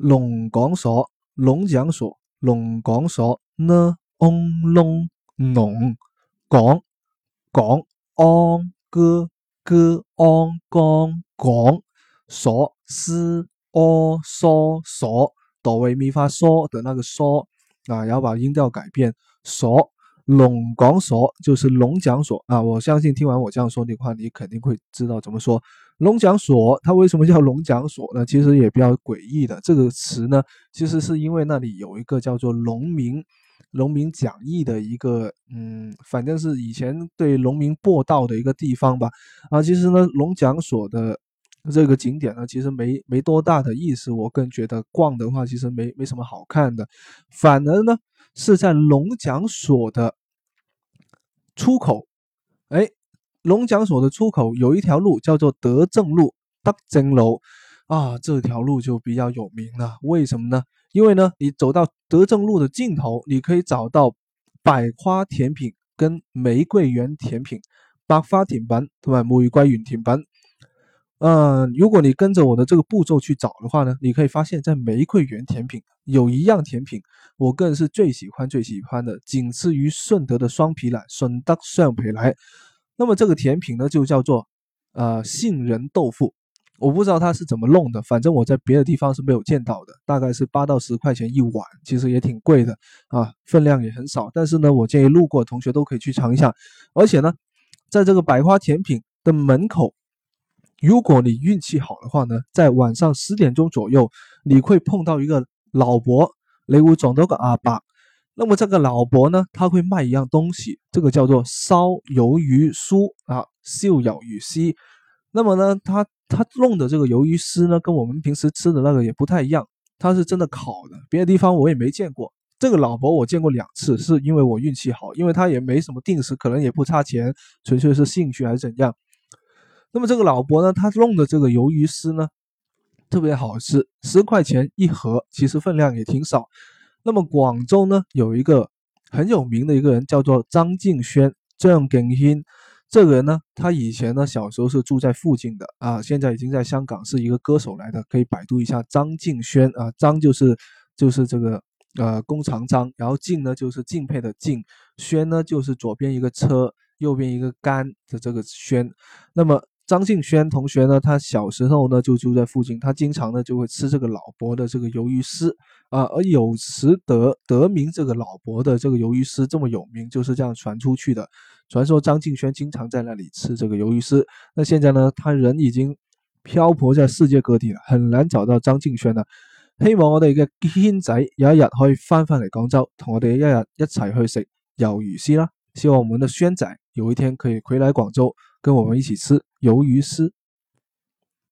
龙港所，龙讲所，龙港所呢，嗡隆农港港安歌歌安江港所思阿嗦所哆为咪发嗦的那个嗦啊，然后把音调改变所。龙港所就是龙讲所啊，我相信听完我这样说的话，你肯定会知道怎么说。龙讲所它为什么叫龙讲所呢？其实也比较诡异的。这个词呢，其实是因为那里有一个叫做农民农民讲义的一个，嗯，反正是以前对农民播道的一个地方吧。啊，其实呢，龙讲所的这个景点呢，其实没没多大的意思。我更觉得逛的话，其实没没什么好看的，反而呢是在龙讲所的。出口，哎，龙讲所的出口有一条路叫做德政路，德政楼啊，这条路就比较有名了。为什么呢？因为呢，你走到德政路的尽头，你可以找到百花甜品跟玫瑰园甜品，百花甜品同埋玫瑰园甜品。嗯，如果你跟着我的这个步骤去找的话呢，你可以发现，在玫瑰园甜品有一样甜品，我个人是最喜欢最喜欢的，仅次于顺德的双皮奶，顺德双皮奶。那么这个甜品呢，就叫做呃杏仁豆腐，我不知道它是怎么弄的，反正我在别的地方是没有见到的，大概是八到十块钱一碗，其实也挺贵的啊，分量也很少。但是呢，我建议路过的同学都可以去尝一下，而且呢，在这个百花甜品的门口。如果你运气好的话呢，在晚上十点钟左右，你会碰到一个老伯，你会撞到个阿伯。那么这个老伯呢，他会卖一样东西，这个叫做烧鱿鱼酥啊，秀鱿鱼丝。那么呢，他他弄的这个鱿鱼丝呢，跟我们平时吃的那个也不太一样，他是真的烤的，别的地方我也没见过。这个老伯我见过两次，是因为我运气好，因为他也没什么定时，可能也不差钱，纯粹是兴趣还是怎样。那么这个老伯呢，他弄的这个鱿鱼丝呢，特别好吃，十块钱一盒，其实分量也挺少。那么广州呢，有一个很有名的一个人叫做张敬轩，张敬轩这个人呢，他以前呢小时候是住在附近的啊，现在已经在香港是一个歌手来的，可以百度一下张敬轩啊，张就是就是这个呃弓长张，然后敬呢就是敬佩的敬，轩呢就是左边一个车，右边一个杆的这个轩，那么。张敬轩同学呢，他小时候呢就住在附近，他经常呢就会吃这个老伯的这个鱿鱼丝啊，而有时得得名这个老伯的这个鱿鱼丝这么有名，就是这样传出去的。传说张敬轩经常在那里吃这个鱿鱼丝，那现在呢，他人已经漂泊在世界各地了，很难找到张敬轩了。希望我哋嘅軒仔有一日可以翻返嚟廣州，同我哋一日一齊去食魷魚絲啦。希望我們的軒仔有一天可以回來廣州。跟我们一起吃鱿鱼丝。